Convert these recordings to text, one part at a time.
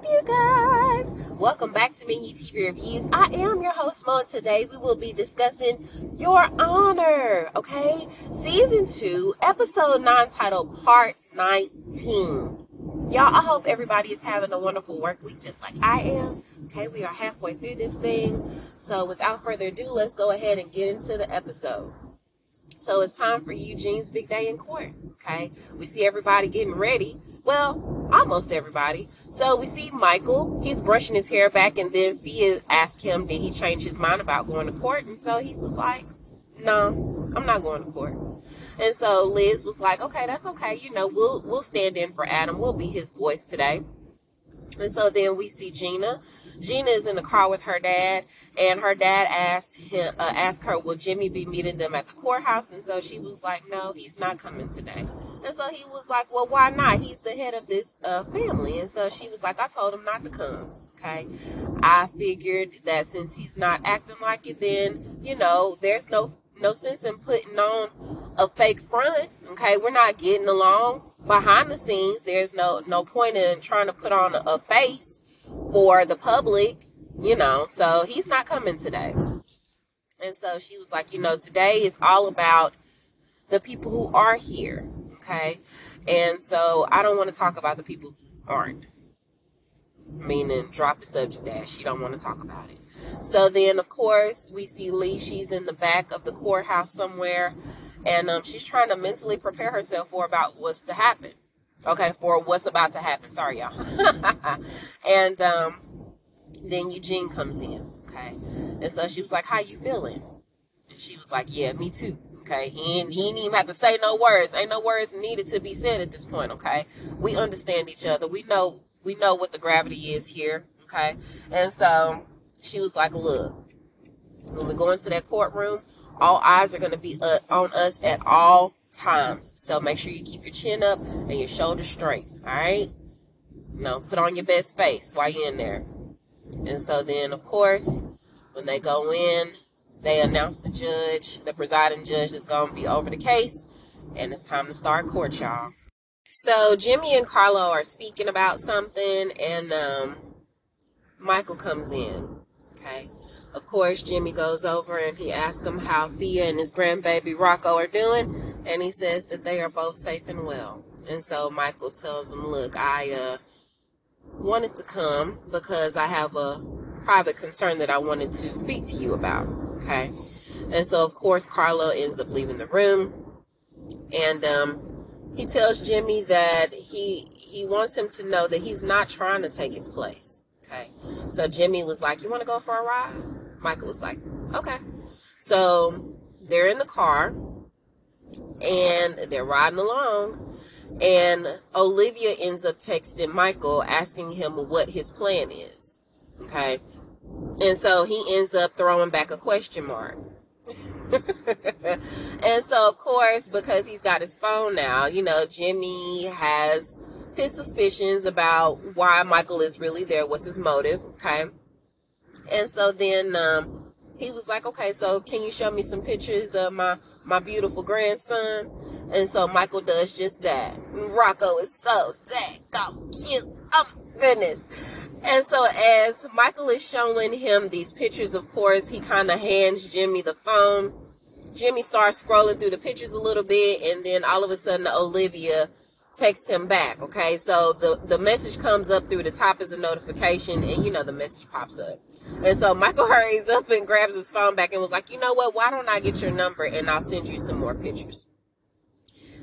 up, you guys? Welcome back to Menu TV Reviews. I am your host, Mo. Today we will be discussing Your Honor, okay? Season 2, Episode 9, titled Part 19. Y'all, I hope everybody is having a wonderful work week just like I am. Okay, we are halfway through this thing. So without further ado, let's go ahead and get into the episode. So it's time for Eugene's big day in court. Okay, we see everybody getting ready. Well, almost everybody. So we see Michael. He's brushing his hair back, and then Fia asked him, did he change his mind about going to court? And so he was like, no, I'm not going to court. And so Liz was like, okay, that's okay. You know, we'll we'll stand in for Adam. We'll be his voice today. And so then we see Gina. Gina is in the car with her dad, and her dad asked him, uh, asked her, "Will Jimmy be meeting them at the courthouse?" And so she was like, "No, he's not coming today." And so he was like, "Well, why not? He's the head of this uh, family." And so she was like, "I told him not to come." Okay, I figured that since he's not acting like it, then you know, there's no no sense in putting on a fake front. Okay, we're not getting along behind the scenes. There's no no point in trying to put on a, a face for the public, you know. So he's not coming today. And so she was like, you know, today is all about the people who are here. Okay. And so I don't want to talk about the people who aren't. Meaning drop the subject that she don't want to talk about it. So then of course we see Lee, she's in the back of the courthouse somewhere and um, she's trying to mentally prepare herself for about what's to happen. Okay, for what's about to happen. Sorry, y'all. and um, then Eugene comes in. Okay, and so she was like, "How you feeling?" And she was like, "Yeah, me too." Okay, he ain't, he ain't even have to say no words. Ain't no words needed to be said at this point. Okay, we understand each other. We know we know what the gravity is here. Okay, and so she was like, "Look, when we go into that courtroom, all eyes are going to be uh, on us at all times. So make sure you keep your chin up and your shoulders straight. All right. You know, put on your best face while you're in there. And so then, of course, when they go in, they announce the judge, the presiding judge that's going to be over the case. And it's time to start court, y'all. So Jimmy and Carlo are speaking about something, and um, Michael comes in. Okay. Of course, Jimmy goes over and he asks him how Fia and his grandbaby Rocco are doing, and he says that they are both safe and well. And so Michael tells him, "Look, I uh, wanted to come because I have a private concern that I wanted to speak to you about." Okay. And so, of course, Carlo ends up leaving the room, and um, he tells Jimmy that he he wants him to know that he's not trying to take his place. Okay. So Jimmy was like, "You want to go for a ride?" Michael was like, okay. So they're in the car and they're riding along. And Olivia ends up texting Michael asking him what his plan is. Okay. And so he ends up throwing back a question mark. and so, of course, because he's got his phone now, you know, Jimmy has his suspicions about why Michael is really there. What's his motive? Okay. And so then um, he was like, okay, so can you show me some pictures of my, my beautiful grandson? And so Michael does just that. Rocco is so dang cute. Oh my goodness. And so as Michael is showing him these pictures, of course, he kind of hands Jimmy the phone. Jimmy starts scrolling through the pictures a little bit, and then all of a sudden Olivia text him back. Okay, so the the message comes up through the top as a notification, and you know the message pops up. And so Michael hurries up and grabs his phone back and was like, you know what? Why don't I get your number and I'll send you some more pictures.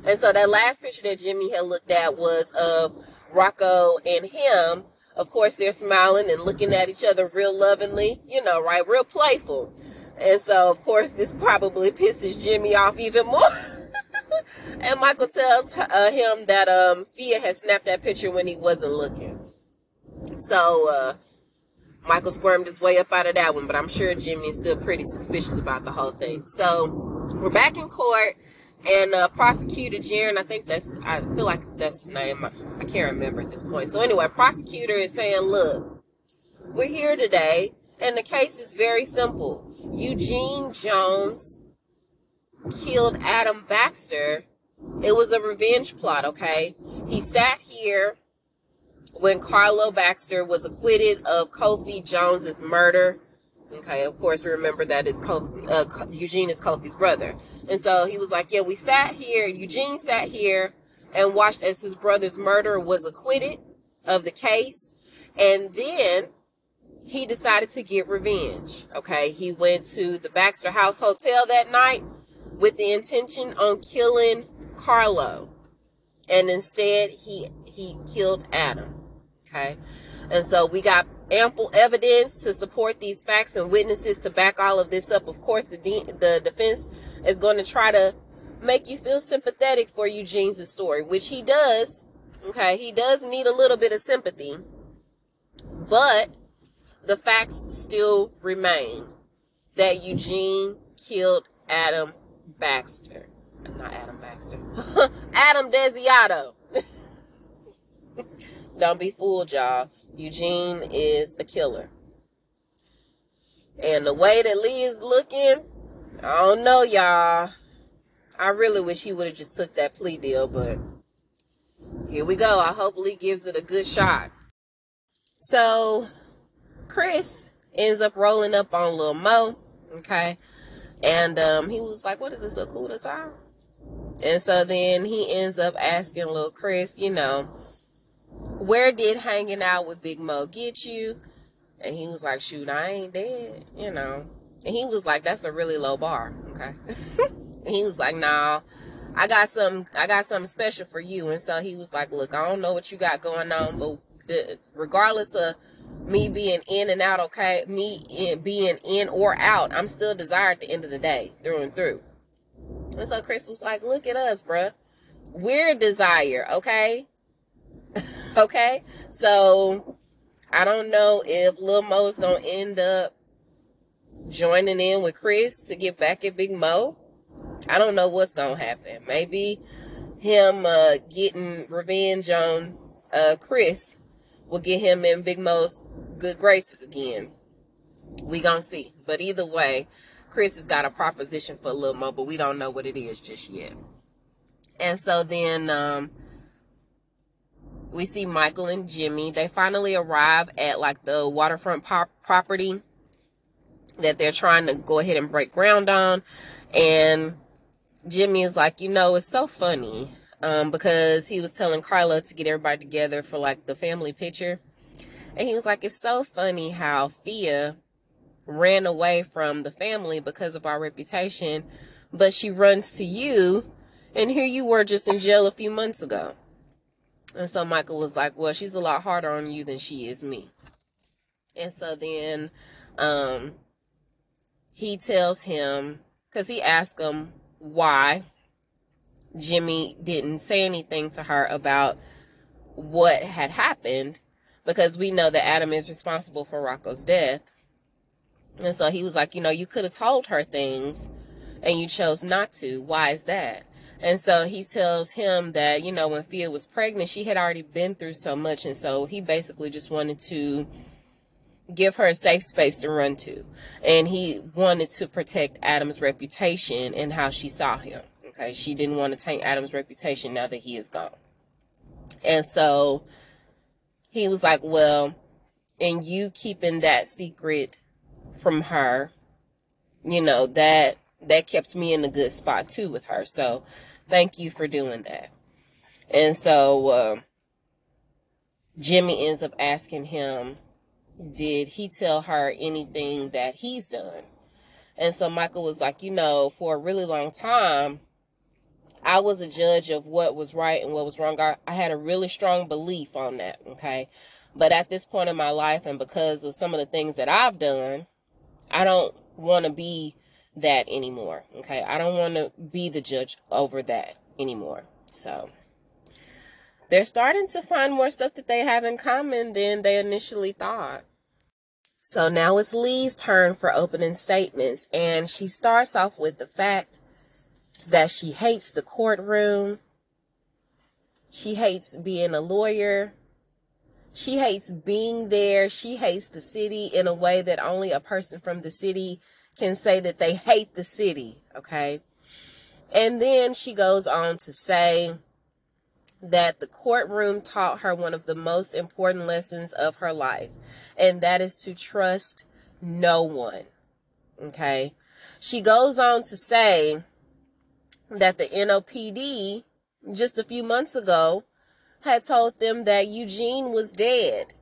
And so that last picture that Jimmy had looked at was of Rocco and him. Of course, they're smiling and looking at each other real lovingly, you know, right? Real playful. And so, of course, this probably pisses Jimmy off even more. and Michael tells uh, him that um, Fia had snapped that picture when he wasn't looking. So, uh, Michael squirmed his way up out of that one, but I'm sure Jimmy is still pretty suspicious about the whole thing. So we're back in court, and uh, prosecutor Jaron, I think that's, I feel like that's his name. I, I can't remember at this point. So anyway, prosecutor is saying, look, we're here today, and the case is very simple. Eugene Jones killed Adam Baxter. It was a revenge plot, okay? He sat here when Carlo Baxter was acquitted of Kofi Jones's murder. Okay, of course we remember that is Kofi, uh, Eugene is Kofi's brother, and so he was like, "Yeah, we sat here. Eugene sat here and watched as his brother's murderer was acquitted of the case, and then he decided to get revenge. Okay, he went to the Baxter House Hotel that night with the intention on killing Carlo, and instead he he killed Adam. Okay. And so we got ample evidence to support these facts and witnesses to back all of this up. Of course, the de- the defense is going to try to make you feel sympathetic for Eugene's story, which he does. Okay, he does need a little bit of sympathy, but the facts still remain that Eugene killed Adam Baxter. Not Adam Baxter. Adam Desiato. Don't be fooled, y'all. Eugene is a killer. And the way that Lee is looking, I don't know, y'all. I really wish he would have just took that plea deal, but here we go. I hope Lee gives it a good shot. So Chris ends up rolling up on Lil Mo, okay? And um, he was like, What is this, a coup d'etat? And so then he ends up asking Lil Chris, you know, where did hanging out with Big Mo get you? And he was like, shoot, I ain't dead, you know. And he was like, that's a really low bar, okay? and he was like, nah, I got some, I got something special for you. And so he was like, look, I don't know what you got going on, but the, regardless of me being in and out, okay, me in, being in or out, I'm still desired at the end of the day, through and through. And so Chris was like, look at us, bruh. We're desire, okay? okay? So I don't know if Lil Mo's gonna end up joining in with Chris to get back at Big Mo. I don't know what's gonna happen. Maybe him uh, getting revenge on uh, Chris will get him in Big Mo's good graces again. We gonna see. But either way, Chris has got a proposition for Lil Mo, but we don't know what it is just yet. And so then um, we see Michael and Jimmy. They finally arrive at like the waterfront pop- property that they're trying to go ahead and break ground on. And Jimmy is like, you know, it's so funny um, because he was telling Carlo to get everybody together for like the family picture. And he was like, it's so funny how Fia ran away from the family because of our reputation, but she runs to you, and here you were just in jail a few months ago. And so Michael was like, Well, she's a lot harder on you than she is me. And so then um, he tells him, because he asked him why Jimmy didn't say anything to her about what had happened, because we know that Adam is responsible for Rocco's death. And so he was like, You know, you could have told her things and you chose not to. Why is that? And so he tells him that, you know, when Fia was pregnant, she had already been through so much. And so he basically just wanted to give her a safe space to run to. And he wanted to protect Adam's reputation and how she saw him. Okay. She didn't want to taint Adam's reputation now that he is gone. And so he was like, well, and you keeping that secret from her, you know, that that kept me in a good spot too with her. So thank you for doing that. And so uh, Jimmy ends up asking him, did he tell her anything that he's done? And so Michael was like, you know, for a really long time, I was a judge of what was right and what was wrong. I, I had a really strong belief on that. Okay. But at this point in my life, and because of some of the things that I've done, I don't want to be that anymore. Okay. I don't want to be the judge over that anymore. So they're starting to find more stuff that they have in common than they initially thought. So now it's Lee's turn for opening statements, and she starts off with the fact that she hates the courtroom. She hates being a lawyer. She hates being there. She hates the city in a way that only a person from the city can say that they hate the city, okay? And then she goes on to say that the courtroom taught her one of the most important lessons of her life, and that is to trust no one. Okay. She goes on to say that the NOPD just a few months ago had told them that Eugene was dead.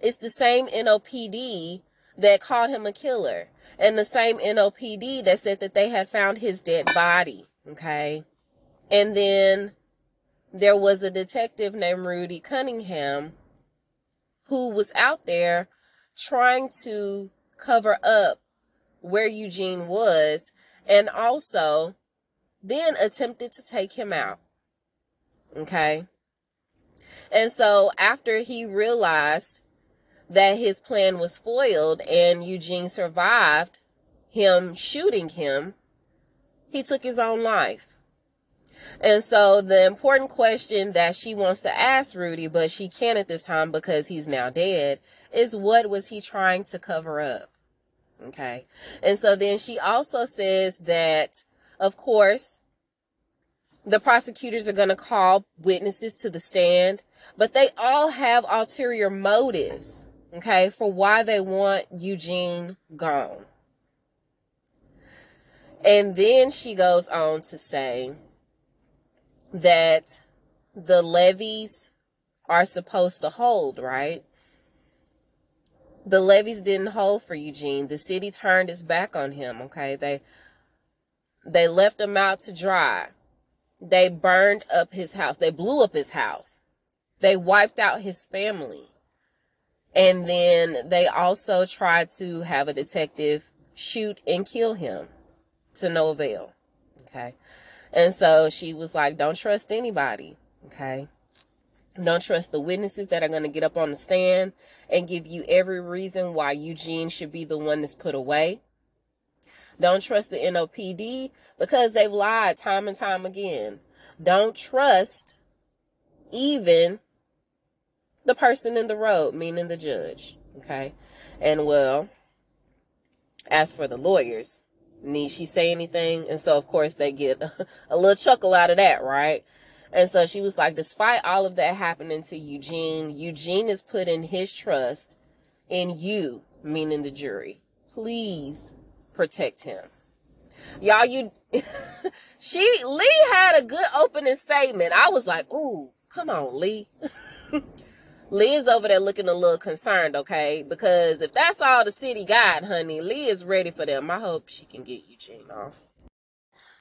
It's the same NOPD that called him a killer and the same NOPD that said that they had found his dead body. Okay. And then there was a detective named Rudy Cunningham who was out there trying to cover up where Eugene was and also then attempted to take him out. Okay. And so after he realized that his plan was foiled and Eugene survived him shooting him, he took his own life. And so the important question that she wants to ask Rudy, but she can't at this time because he's now dead, is what was he trying to cover up? Okay. And so then she also says that, of course, the prosecutors are going to call witnesses to the stand, but they all have ulterior motives, okay, for why they want Eugene gone. And then she goes on to say that the levees are supposed to hold, right? The levees didn't hold for Eugene. The city turned its back on him, okay? They they left him out to dry. They burned up his house. They blew up his house. They wiped out his family. And then they also tried to have a detective shoot and kill him to no avail. Okay. And so she was like, don't trust anybody. Okay. Don't trust the witnesses that are going to get up on the stand and give you every reason why Eugene should be the one that's put away. Don't trust the NOPD because they've lied time and time again. Don't trust even the person in the road, meaning the judge. Okay. And well, as for the lawyers, need she say anything? And so, of course, they get a little chuckle out of that, right? And so she was like, despite all of that happening to Eugene, Eugene is putting his trust in you, meaning the jury. Please protect him. Y'all, you, she, Lee had a good opening statement. I was like, ooh, come on, Lee. Lee is over there looking a little concerned, okay? Because if that's all the city got, honey, Lee is ready for them. I hope she can get Eugene off.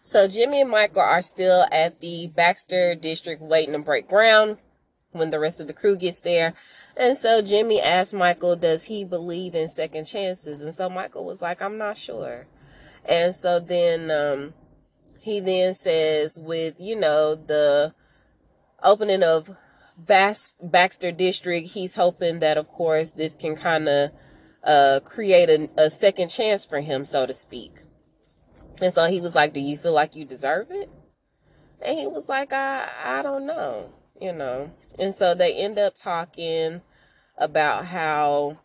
So Jimmy and Michael are still at the Baxter district waiting to break ground when the rest of the crew gets there. And so Jimmy asked Michael, does he believe in second chances? And so Michael was like, I'm not sure. And so then um, he then says, with, you know, the opening of Bas- Baxter District, he's hoping that, of course, this can kind of uh, create a, a second chance for him, so to speak. And so he was like, Do you feel like you deserve it? And he was like, I, I don't know, you know. And so they end up talking about how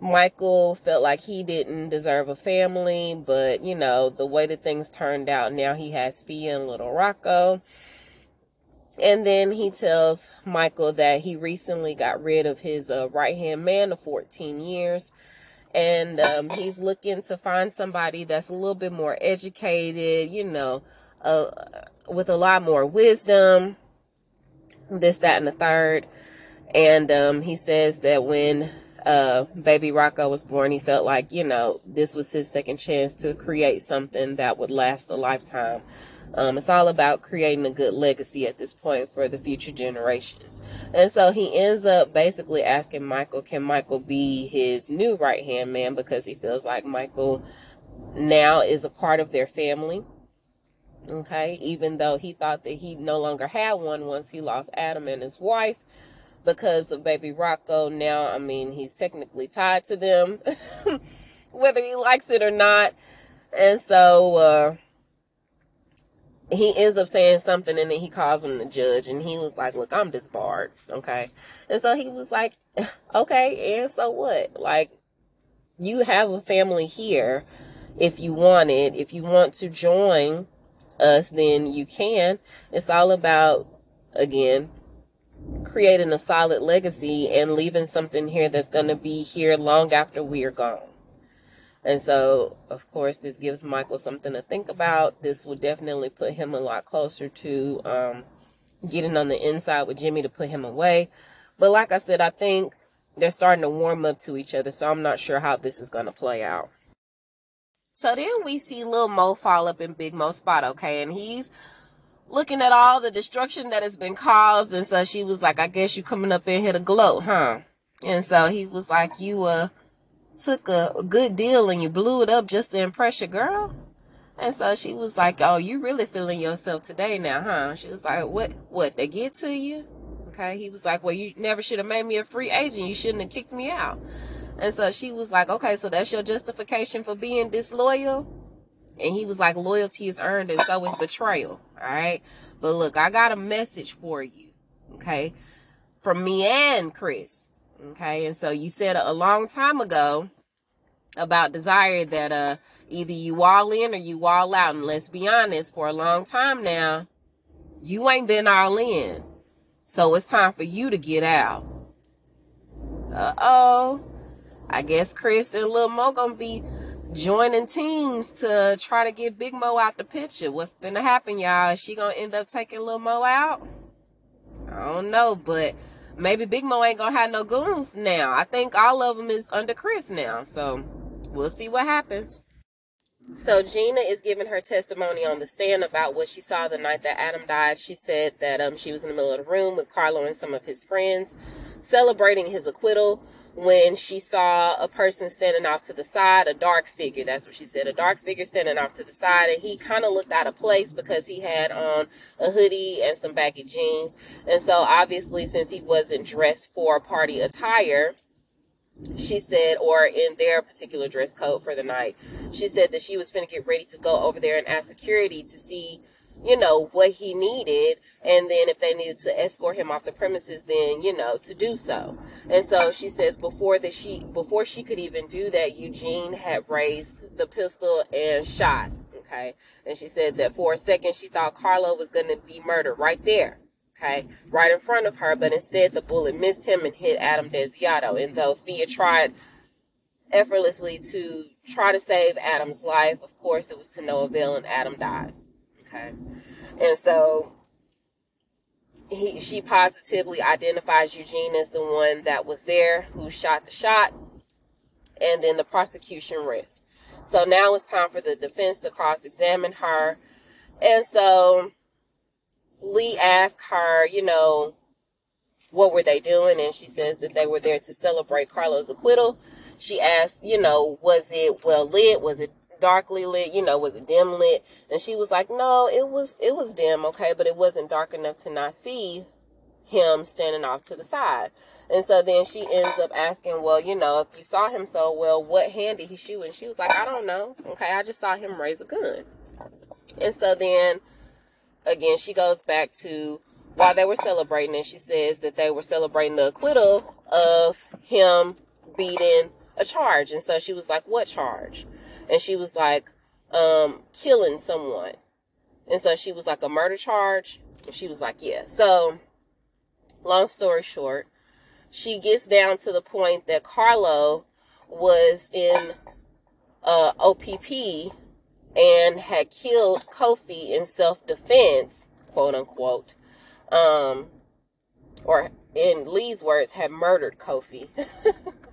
Michael felt like he didn't deserve a family, but you know, the way that things turned out, now he has Fia and little Rocco. And then he tells Michael that he recently got rid of his uh, right hand man of 14 years. And um, he's looking to find somebody that's a little bit more educated, you know, uh, with a lot more wisdom, this, that, and the third. And um, he says that when uh, baby Rocco was born, he felt like, you know, this was his second chance to create something that would last a lifetime. Um, it's all about creating a good legacy at this point for the future generations. And so he ends up basically asking Michael, can Michael be his new right hand man? Because he feels like Michael now is a part of their family. Okay. Even though he thought that he no longer had one once he lost Adam and his wife because of baby Rocco. Now, I mean, he's technically tied to them, whether he likes it or not. And so, uh, he ends up saying something and then he calls him the judge and he was like, Look, I'm disbarred. Okay. And so he was like, Okay, and so what? Like, you have a family here if you want it. If you want to join us, then you can. It's all about again, creating a solid legacy and leaving something here that's going to be here long after we are gone. And so, of course, this gives Michael something to think about. This will definitely put him a lot closer to um, getting on the inside with Jimmy to put him away. But like I said, I think they're starting to warm up to each other, so I'm not sure how this is going to play out. So then we see little Mo fall up in Big Mo's spot, okay? And he's looking at all the destruction that has been caused. And so she was like, I guess you coming up in here to gloat, huh? And so he was like, you, uh, took a, good deal and you blew it up just to impress your girl. And so she was like, Oh, you really feeling yourself today now, huh? She was like, What what, they get to you? Okay. He was like, Well, you never should have made me a free agent. You shouldn't have kicked me out. And so she was like, Okay, so that's your justification for being disloyal? And he was like, Loyalty is earned and so is betrayal. All right. But look, I got a message for you. Okay. From me and Chris. Okay. And so you said a long time ago about desire that uh either you all in or you all out. And let's be honest, for a long time now, you ain't been all in. So it's time for you to get out. Uh oh. I guess Chris and Lil Mo gonna be joining teams to try to get Big Mo out the picture. What's gonna happen, y'all? Is she gonna end up taking Lil Mo out? I don't know, but maybe Big Mo ain't gonna have no goons now. I think all of them is under Chris now, so we'll see what happens. So Gina is giving her testimony on the stand about what she saw the night that Adam died. She said that um, she was in the middle of the room with Carlo and some of his friends celebrating his acquittal when she saw a person standing off to the side, a dark figure. That's what she said, a dark figure standing off to the side. And he kind of looked out of place because he had on a hoodie and some baggy jeans. And so obviously, since he wasn't dressed for party attire, she said, or in their particular dress code for the night, she said that she was going to get ready to go over there and ask security to see you know, what he needed. And then if they needed to escort him off the premises, then, you know, to do so. And so she says before that she, before she could even do that, Eugene had raised the pistol and shot. Okay. And she said that for a second, she thought Carlo was going to be murdered right there. Okay. Right in front of her. But instead, the bullet missed him and hit Adam Desiato. And though Fia tried effortlessly to try to save Adam's life, of course, it was to no avail and Adam died. Okay. And so he she positively identifies Eugene as the one that was there who shot the shot. And then the prosecution rests. So now it's time for the defense to cross examine her. And so Lee asked her, you know, what were they doing? And she says that they were there to celebrate Carlo's acquittal. She asked, you know, was it well lit? Was it darkly lit, you know, was it dim lit? And she was like, no, it was, it was dim, okay, but it wasn't dark enough to not see him standing off to the side. And so then she ends up asking, well, you know, if you saw him so well, what hand did he shoot? And she was like, I don't know. Okay, I just saw him raise a gun. And so then again, she goes back to while they were celebrating, and she says that they were celebrating the acquittal of him beating a charge. And so she was like, What charge? And she was like, um, killing someone. And so she was like, a murder charge? And she was like, yeah. So, long story short, she gets down to the point that Carlo was in uh, OPP and had killed Kofi in self defense, quote unquote. Um, or in Lee's words, had murdered Kofi.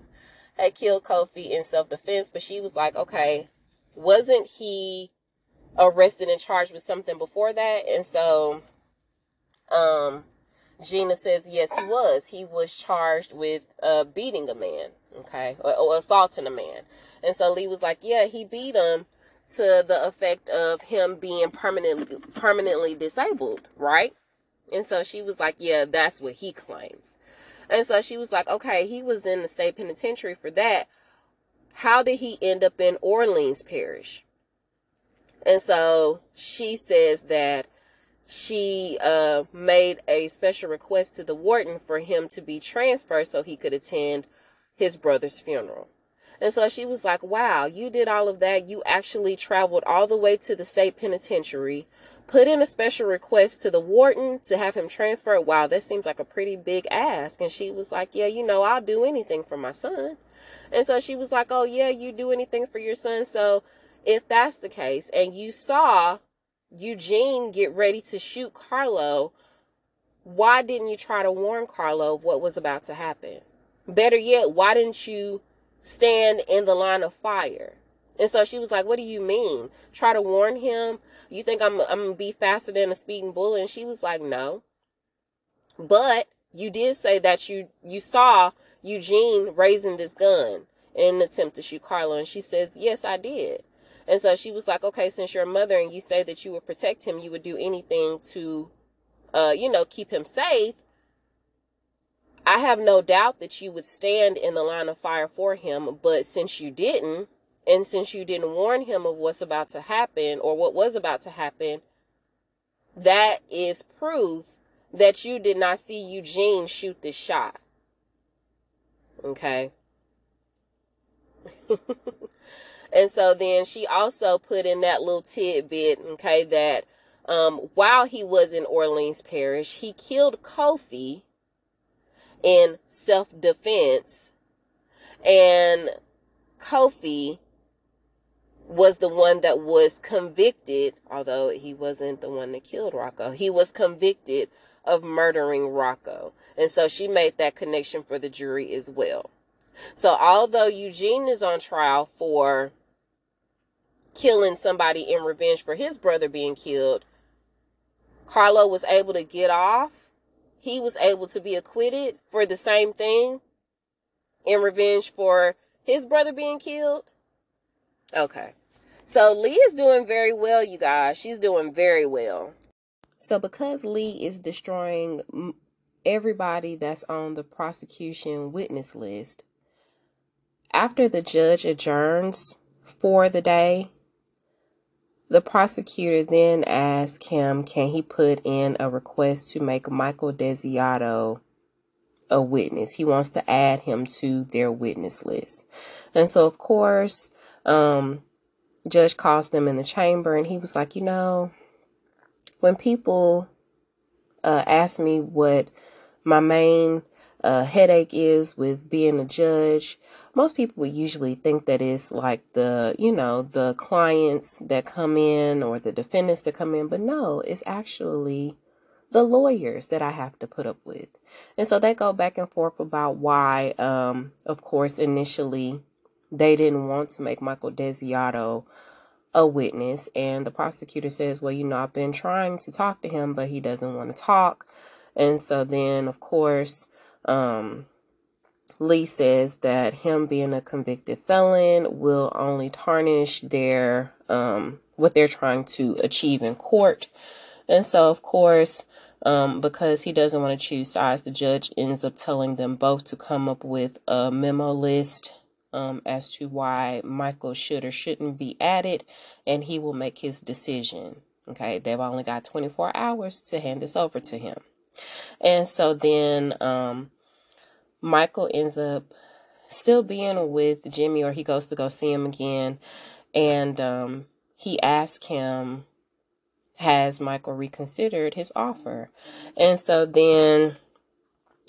had killed Kofi in self defense, but she was like, okay, wasn't he arrested and charged with something before that? And so, um, Gina says, yes, he was. He was charged with uh, beating a man, okay, or, or assaulting a man. And so Lee was like, yeah, he beat him to the effect of him being permanently permanently disabled, right? And so she was like, yeah, that's what he claims. And so she was like, okay, he was in the state penitentiary for that. How did he end up in Orleans Parish? And so she says that she uh, made a special request to the warden for him to be transferred so he could attend his brother's funeral. And so she was like, wow, you did all of that. You actually traveled all the way to the state penitentiary, put in a special request to the warden to have him transferred. Wow, that seems like a pretty big ask. And she was like, yeah, you know, I'll do anything for my son. And so she was like, oh, yeah, you do anything for your son. So if that's the case, and you saw Eugene get ready to shoot Carlo, why didn't you try to warn Carlo of what was about to happen? Better yet, why didn't you stand in the line of fire? And so she was like, What do you mean? Try to warn him? You think I'm, I'm to be faster than a speeding bullet? And she was like, No. But you did say that you, you saw Eugene raising this gun in an attempt to shoot Carlo. And she says, Yes, I did. And so she was like, Okay, since you're a mother and you say that you would protect him, you would do anything to, uh, you know, keep him safe. I have no doubt that you would stand in the line of fire for him, but since you didn't, and since you didn't warn him of what's about to happen or what was about to happen, that is proof that you did not see Eugene shoot this shot. Okay. and so then she also put in that little tidbit, okay, that um, while he was in Orleans Parish, he killed Kofi in self defense. And Kofi was the one that was convicted, although he wasn't the one that killed Rocco, he was convicted of murdering Rocco. And so she made that connection for the jury as well. So although Eugene is on trial for killing somebody in revenge for his brother being killed, Carlo was able to get off he was able to be acquitted for the same thing in revenge for his brother being killed. Okay. So Lee is doing very well, you guys. She's doing very well. So because Lee is destroying everybody that's on the prosecution witness list, after the judge adjourns for the day, the prosecutor then asks him, can he put in a request to make Michael Desiato a witness? He wants to add him to their witness list. And so, of course, um, judge calls them in the chamber and he was like, you know, when people uh, ask me what my main uh, headache is with being a judge, most people would usually think that it's like the, you know, the clients that come in or the defendants that come in, but no, it's actually the lawyers that I have to put up with. And so they go back and forth about why, um, of course, initially they didn't want to make Michael Desiato a witness. And the prosecutor says, well, you know, I've been trying to talk to him, but he doesn't want to talk. And so then, of course, um, Lee says that him being a convicted felon will only tarnish their um, what they're trying to achieve in court. And so, of course, um, because he doesn't want to choose sides, the judge ends up telling them both to come up with a memo list um, as to why Michael should or shouldn't be added, and he will make his decision. Okay, they've only got 24 hours to hand this over to him. And so then um, Michael ends up still being with Jimmy, or he goes to go see him again. And um, he asks him, Has Michael reconsidered his offer? And so then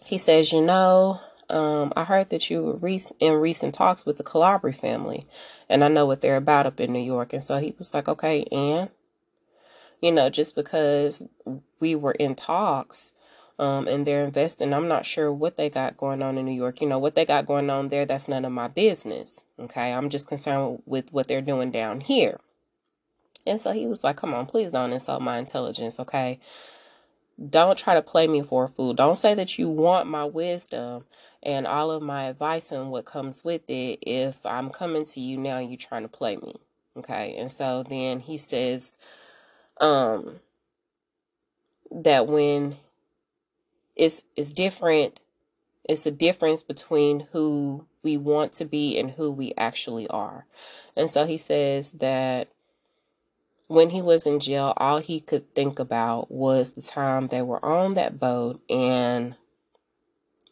he says, You know, um, I heard that you were in recent talks with the Calabri family, and I know what they're about up in New York. And so he was like, Okay, and, you know, just because we were in talks um, and they're investing. I'm not sure what they got going on in New York. You know, what they got going on there, that's none of my business. Okay. I'm just concerned with what they're doing down here. And so he was like, come on, please don't insult my intelligence. Okay. Don't try to play me for a fool. Don't say that you want my wisdom and all of my advice and what comes with it if I'm coming to you now you're trying to play me. Okay. And so then he says, um, that when it's it's different it's a difference between who we want to be and who we actually are. And so he says that when he was in jail, all he could think about was the time they were on that boat and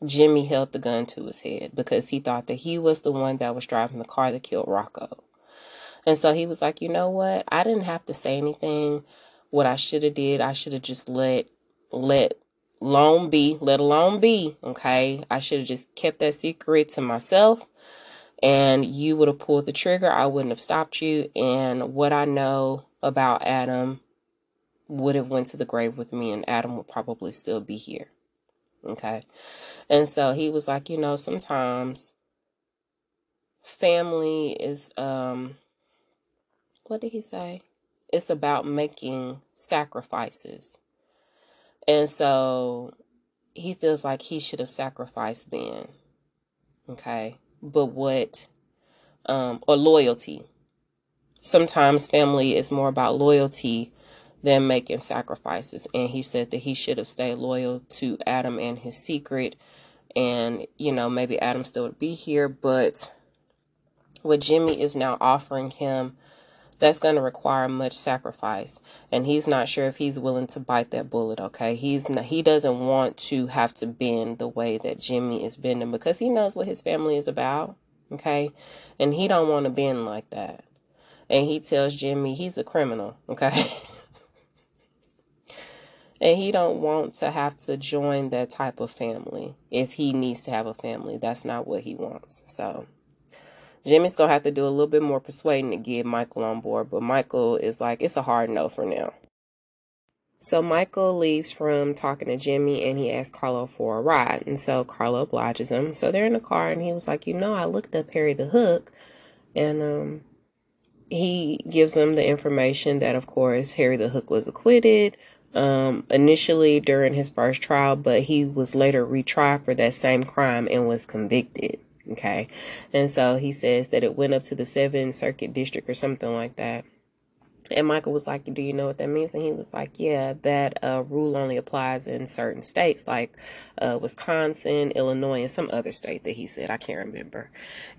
Jimmy held the gun to his head because he thought that he was the one that was driving the car that killed Rocco. And so he was like, you know what? I didn't have to say anything. What I should have did, I should have just let let alone be, let alone be. Okay, I should have just kept that secret to myself, and you would have pulled the trigger. I wouldn't have stopped you. And what I know about Adam would have went to the grave with me, and Adam would probably still be here. Okay, and so he was like, you know, sometimes family is um what did he say? It's about making sacrifices. And so he feels like he should have sacrificed then. Okay. But what, um, or loyalty. Sometimes family is more about loyalty than making sacrifices. And he said that he should have stayed loyal to Adam and his secret. And, you know, maybe Adam still would be here. But what Jimmy is now offering him that's going to require much sacrifice and he's not sure if he's willing to bite that bullet okay he's not, he doesn't want to have to bend the way that jimmy is bending because he knows what his family is about okay and he don't want to bend like that and he tells jimmy he's a criminal okay and he don't want to have to join that type of family if he needs to have a family that's not what he wants so Jimmy's gonna have to do a little bit more persuading to get Michael on board, but Michael is like, it's a hard no for now. So Michael leaves from talking to Jimmy and he asks Carlo for a ride. And so Carlo obliges him. So they're in the car and he was like, you know, I looked up Harry the Hook and um he gives them the information that of course Harry the Hook was acquitted um initially during his first trial, but he was later retried for that same crime and was convicted. Okay. And so he says that it went up to the seventh circuit district or something like that. And Michael was like, Do you know what that means? And he was like, Yeah, that uh, rule only applies in certain states like uh, Wisconsin, Illinois, and some other state that he said. I can't remember.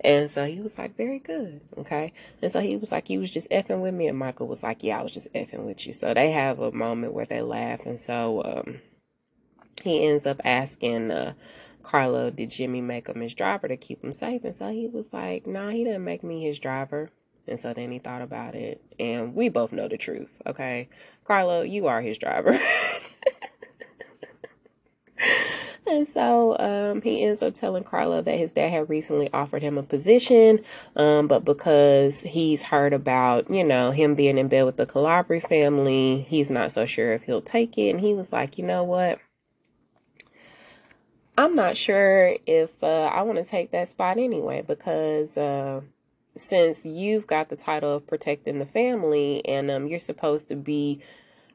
And so he was like, Very good. Okay. And so he was like, He was just effing with me. And Michael was like, Yeah, I was just effing with you. So they have a moment where they laugh. And so um, he ends up asking, uh, Carlo, did Jimmy make him his driver to keep him safe? And so he was like, nah, he didn't make me his driver. And so then he thought about it. And we both know the truth, okay? Carlo, you are his driver. and so um, he ends up telling Carlo that his dad had recently offered him a position, um, but because he's heard about, you know, him being in bed with the Calabri family, he's not so sure if he'll take it. And he was like, you know what? I'm not sure if uh, I want to take that spot anyway because uh, since you've got the title of protecting the family and um, you're supposed to be,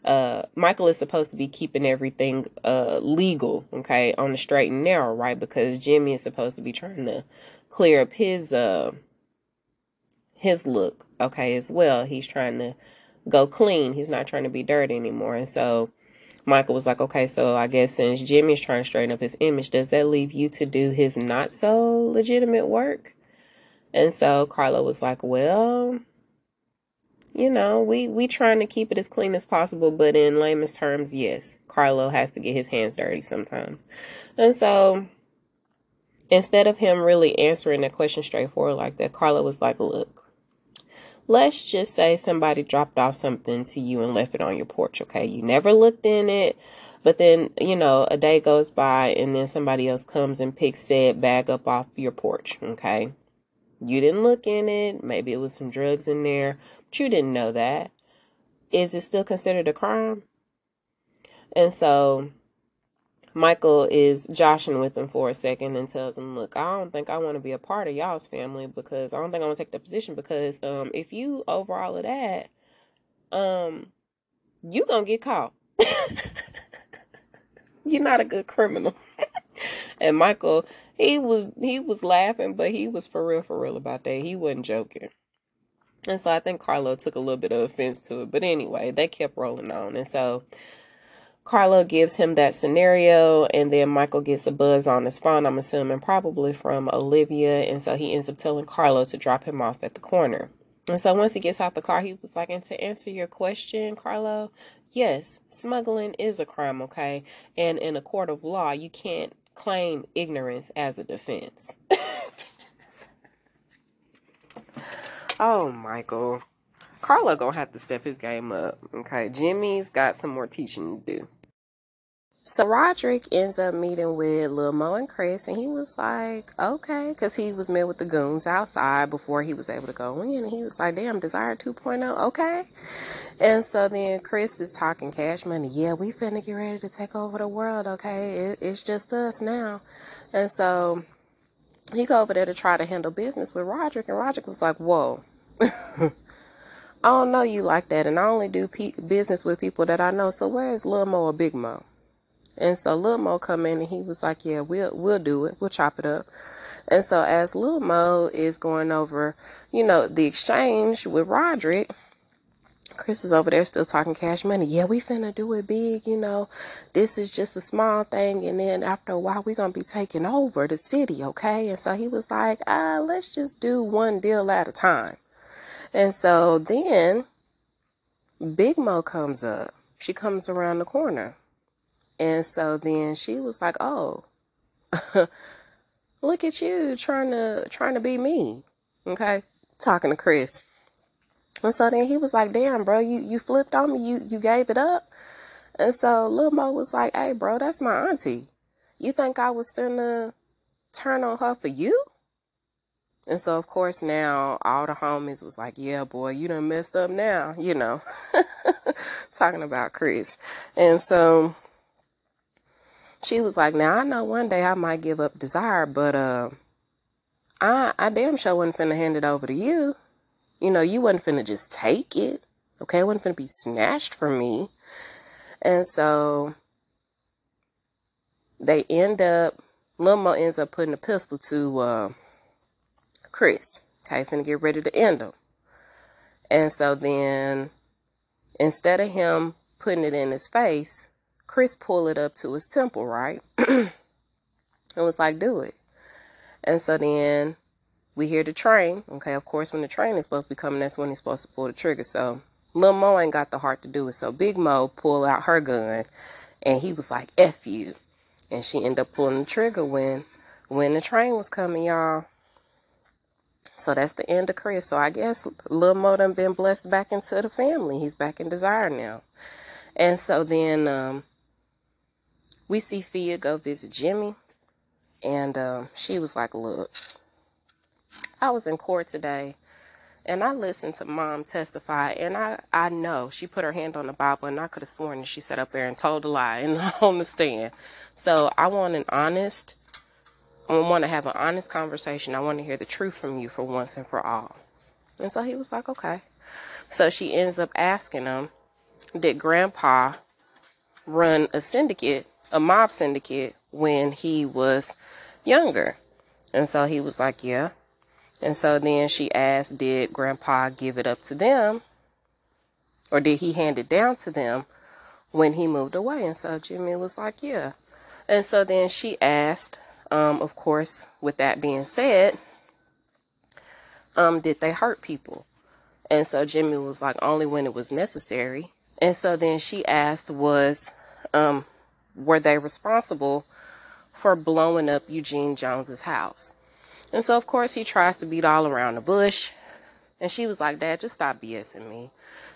uh, Michael is supposed to be keeping everything uh, legal, okay, on the straight and narrow, right? Because Jimmy is supposed to be trying to clear up his uh, his look, okay, as well. He's trying to go clean. He's not trying to be dirty anymore, and so Michael was like, okay, so I guess since Jimmy's trying to straighten up his image, does that leave you to do his not so legitimate work? And so Carlo was like, well, you know, we we trying to keep it as clean as possible, but in layman's terms, yes, Carlo has to get his hands dirty sometimes. And so instead of him really answering the question straightforward like that, Carlo was like, look, let's just say somebody dropped off something to you and left it on your porch, okay? You never looked in it, but then, you know, a day goes by and then somebody else comes and picks said bag up off your porch, okay? You didn't look in it, maybe it was some drugs in there, but you didn't know that. Is it still considered a crime? And so Michael is joshing with him for a second and tells him, "Look, I don't think I want to be a part of y'all's family because I don't think I want to take the position because um, if you over all of that, um, you gonna get caught. You're not a good criminal." and Michael, he was he was laughing, but he was for real for real about that. He wasn't joking. And so I think Carlo took a little bit of offense to it. But anyway, they kept rolling on. And so Carlo gives him that scenario, and then Michael gets a buzz on his phone, I'm assuming probably from Olivia. And so he ends up telling Carlo to drop him off at the corner. And so once he gets out the car, he was like, and to answer your question, Carlo, yes, smuggling is a crime, okay? And in a court of law, you can't claim ignorance as a defense. oh, Michael. Carlo gonna have to step his game up. Okay, Jimmy's got some more teaching to do. So Roderick ends up meeting with Lil Mo and Chris, and he was like, okay, because he was met with the goons outside before he was able to go in. And he was like, damn, Desire 2.0, okay. And so then Chris is talking cash money. Yeah, we finna get ready to take over the world, okay? It, it's just us now. And so he go over there to try to handle business with Roderick, and Roderick was like, whoa. I don't know you like that, and I only do pe- business with people that I know. So where is Lil Mo or Big Mo? And so Lil Mo come in and he was like, Yeah, we'll we'll do it. We'll chop it up. And so as Lil Mo is going over, you know, the exchange with Roderick, Chris is over there still talking cash money. Yeah, we finna do it big, you know. This is just a small thing, and then after a while, we're gonna be taking over the city, okay? And so he was like, ah, let's just do one deal at a time. And so then Big Mo comes up. She comes around the corner. And so then she was like, "Oh, look at you trying to trying to be me." Okay? Talking to Chris. And so then he was like, "Damn, bro, you you flipped on me. You you gave it up." And so Lil Mo was like, "Hey, bro, that's my auntie. You think I was finna turn on her for you?" And so of course now all the homies was like, "Yeah, boy, you done messed up now," you know, talking about Chris. And so she was like, "Now I know one day I might give up desire, but uh, I I damn sure wasn't finna hand it over to you. You know, you wasn't finna just take it. Okay, it wasn't finna be snatched from me." And so they end up. Lil Mo ends up putting a pistol to uh, Chris. Okay, finna get ready to end him. And so then, instead of him putting it in his face, Chris pulled it up to his temple, right? and was like, do it. And so then we hear the train. Okay, of course, when the train is supposed to be coming, that's when he's supposed to pull the trigger. So Lil Mo ain't got the heart to do it. So Big Mo pulled out her gun and he was like, F you. And she ended up pulling the trigger when when the train was coming, y'all. So that's the end of Chris. So I guess Lil Mo done been blessed back into the family. He's back in Desire now. And so then um, we see Fia go visit Jimmy, and um, she was like, Look, I was in court today, and I listened to mom testify, and I, I know she put her hand on the Bible, and I could have sworn that she sat up there and told a lie and on the stand. So I want an honest, I want to have an honest conversation. I want to hear the truth from you for once and for all. And so he was like, Okay. So she ends up asking him, Did grandpa run a syndicate a mob syndicate when he was younger. And so he was like, Yeah. And so then she asked, Did grandpa give it up to them? Or did he hand it down to them when he moved away? And so Jimmy was like, Yeah. And so then she asked, um, of course, with that being said, um, did they hurt people? And so Jimmy was like, only when it was necessary. And so then she asked, was um, were they responsible for blowing up Eugene Jones's house? And so, of course, he tries to beat all around the bush. And she was like, Dad, just stop BSing me.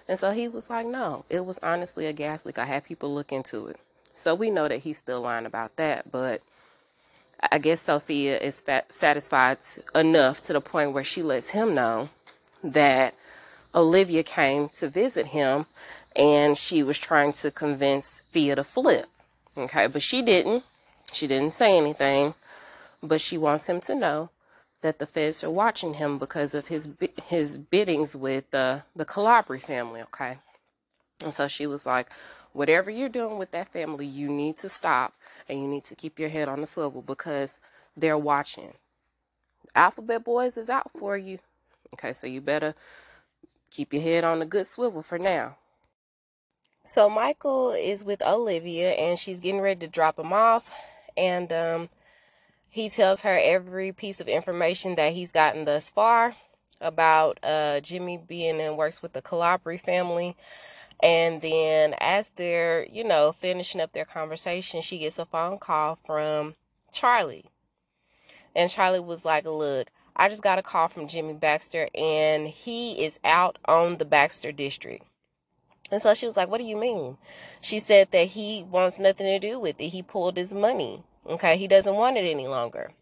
And so he was like, No, it was honestly a gas leak. I had people look into it. So we know that he's still lying about that. But I guess Sophia is fat- satisfied enough to the point where she lets him know that Olivia came to visit him and she was trying to convince Fia to flip. Okay, but she didn't. She didn't say anything, but she wants him to know that the feds are watching him because of his his biddings with the the Calabri family. Okay, and so she was like, "Whatever you're doing with that family, you need to stop and you need to keep your head on the swivel because they're watching. Alphabet Boys is out for you. Okay, so you better keep your head on the good swivel for now." So Michael is with Olivia and she's getting ready to drop him off. And um, he tells her every piece of information that he's gotten thus far about uh, Jimmy being and works with the Calabri family. And then as they're, you know, finishing up their conversation, she gets a phone call from Charlie. And Charlie was like, Look, I just got a call from Jimmy Baxter and he is out on the Baxter district. And so she was like, What do you mean? She said that he wants nothing to do with it. He pulled his money. Okay. He doesn't want it any longer.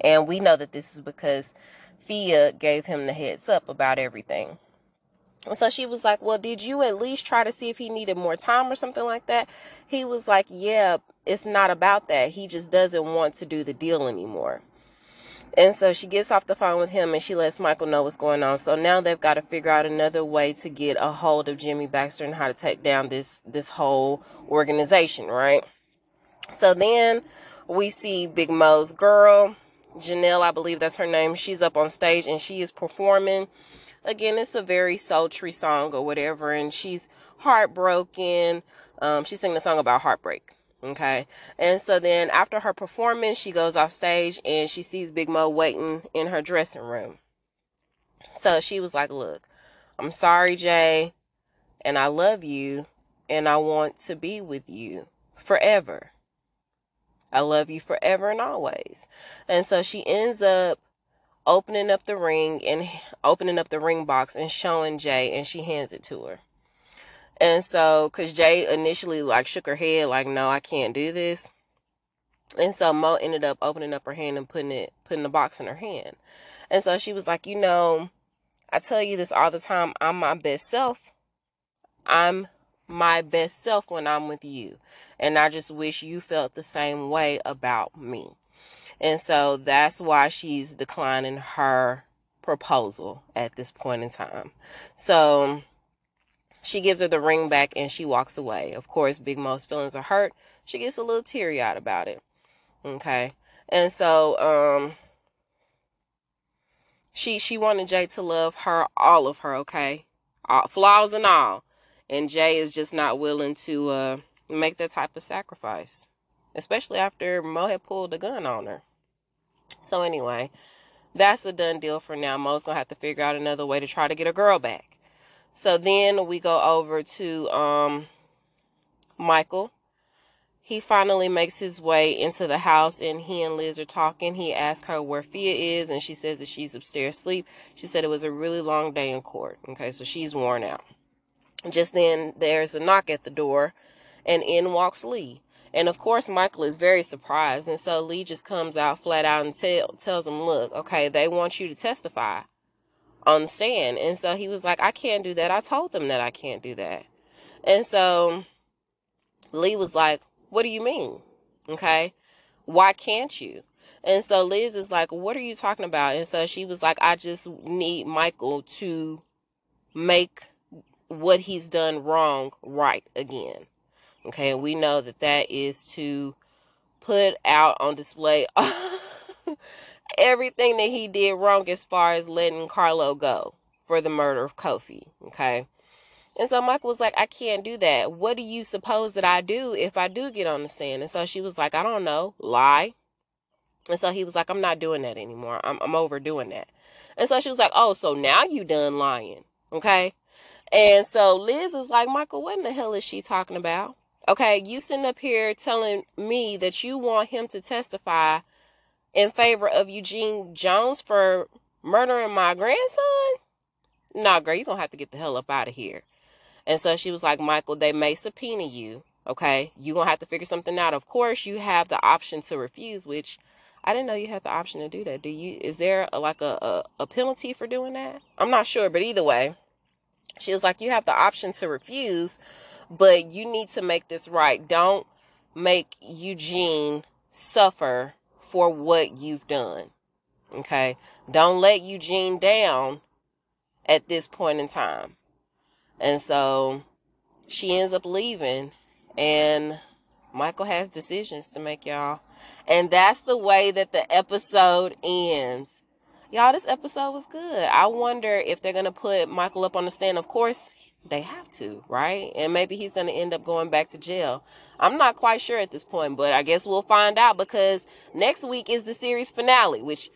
And we know that this is because Fia gave him the heads up about everything. And so she was like, Well, did you at least try to see if he needed more time or something like that? He was like, Yeah, it's not about that. He just doesn't want to do the deal anymore. And so she gets off the phone with him and she lets Michael know what's going on. So now they've got to figure out another way to get a hold of Jimmy Baxter and how to take down this this whole organization, right? So then we see Big Mo's girl, Janelle, I believe that's her name. She's up on stage and she is performing. Again, it's a very sultry song or whatever, and she's heartbroken. Um, she's singing a song about heartbreak. Okay. And so then after her performance, she goes off stage and she sees Big Mo waiting in her dressing room. So she was like, Look, I'm sorry, Jay, and I love you, and I want to be with you forever. I love you forever and always. And so she ends up opening up the ring and opening up the ring box and showing Jay, and she hands it to her. And so, cause Jay initially like shook her head, like, no, I can't do this. And so Mo ended up opening up her hand and putting it, putting the box in her hand. And so she was like, you know, I tell you this all the time. I'm my best self. I'm my best self when I'm with you. And I just wish you felt the same way about me. And so that's why she's declining her proposal at this point in time. So she gives her the ring back and she walks away. Of course, Big Mo's feelings are hurt. She gets a little teary eyed about it. Okay. And so, um, she, she wanted Jay to love her, all of her, okay? All, flaws and all. And Jay is just not willing to, uh, make that type of sacrifice. Especially after Mo had pulled a gun on her. So anyway, that's a done deal for now. Mo's gonna have to figure out another way to try to get a girl back. So then we go over to um, Michael. He finally makes his way into the house and he and Liz are talking. He asks her where Fia is and she says that she's upstairs asleep. She said it was a really long day in court. Okay, so she's worn out. Just then there's a knock at the door and in walks Lee. And of course, Michael is very surprised. And so Lee just comes out flat out and tell, tells him, look, okay, they want you to testify on the stand. And so he was like, I can't do that. I told them that I can't do that. And so Lee was like, What do you mean? Okay. Why can't you? And so Liz is like, What are you talking about? And so she was like, I just need Michael to make what he's done wrong right again. Okay. And we know that that is to put out on display everything that he did wrong as far as letting Carlo go for the murder of Kofi. Okay. And so Michael was like, I can't do that. What do you suppose that I do if I do get on the stand? And so she was like, I don't know, lie. And so he was like, I'm not doing that anymore. I'm, I'm over doing that. And so she was like, Oh, so now you done lying. Okay. And so Liz is like, Michael, what in the hell is she talking about? Okay. You sitting up here telling me that you want him to testify in favor of Eugene Jones for murdering my grandson? Nah, girl, you're to have to get the hell up out of here. And so she was like, Michael, they may subpoena you. Okay. You're to have to figure something out. Of course, you have the option to refuse, which I didn't know you had the option to do that. Do you? Is there a, like a, a, a penalty for doing that? I'm not sure, but either way, she was like, you have the option to refuse, but you need to make this right. Don't make Eugene suffer for what you've done. Okay. Don't let Eugene down at this point in time. And so she ends up leaving and Michael has decisions to make, y'all. And that's the way that the episode ends. Y'all, this episode was good. I wonder if they're going to put Michael up on the stand. Of course, they have to, right? And maybe he's going to end up going back to jail. I'm not quite sure at this point, but I guess we'll find out because next week is the series finale, which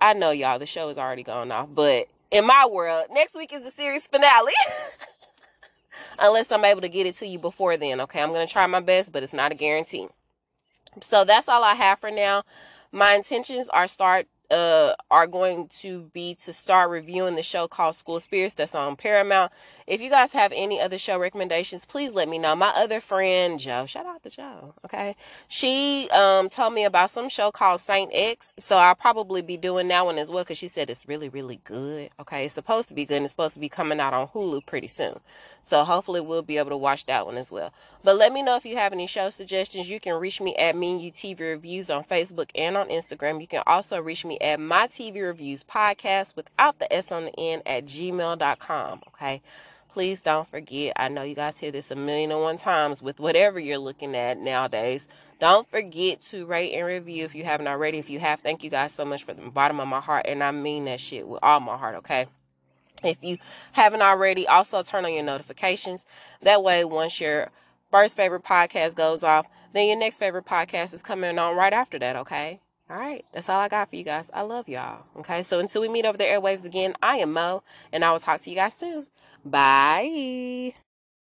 I know y'all, the show is already gone off, but in my world, next week is the series finale. Unless I'm able to get it to you before then, okay? I'm going to try my best, but it's not a guarantee. So that's all I have for now. My intentions are start uh are going to be to start reviewing the show called School Spirits that's on Paramount. If you guys have any other show recommendations, please let me know. My other friend Joe, shout out to Joe, okay? She um told me about some show called Saint X, so I'll probably be doing that one as well cuz she said it's really really good. Okay, it's supposed to be good and it's supposed to be coming out on Hulu pretty soon. So hopefully we'll be able to watch that one as well. But let me know if you have any show suggestions. You can reach me at Me and You TV Reviews on Facebook and on Instagram. You can also reach at My TV Reviews Podcast without the S on the end at gmail.com. Okay. Please don't forget. I know you guys hear this a million and one times with whatever you're looking at nowadays. Don't forget to rate and review if you haven't already. If you have, thank you guys so much from the bottom of my heart. And I mean that shit with all my heart, okay? If you haven't already, also turn on your notifications. That way, once your first favorite podcast goes off, then your next favorite podcast is coming on right after that, okay? All right, that's all I got for you guys. I love y'all. Okay, so until we meet over the airwaves again, I am Mo, and I will talk to you guys soon. Bye.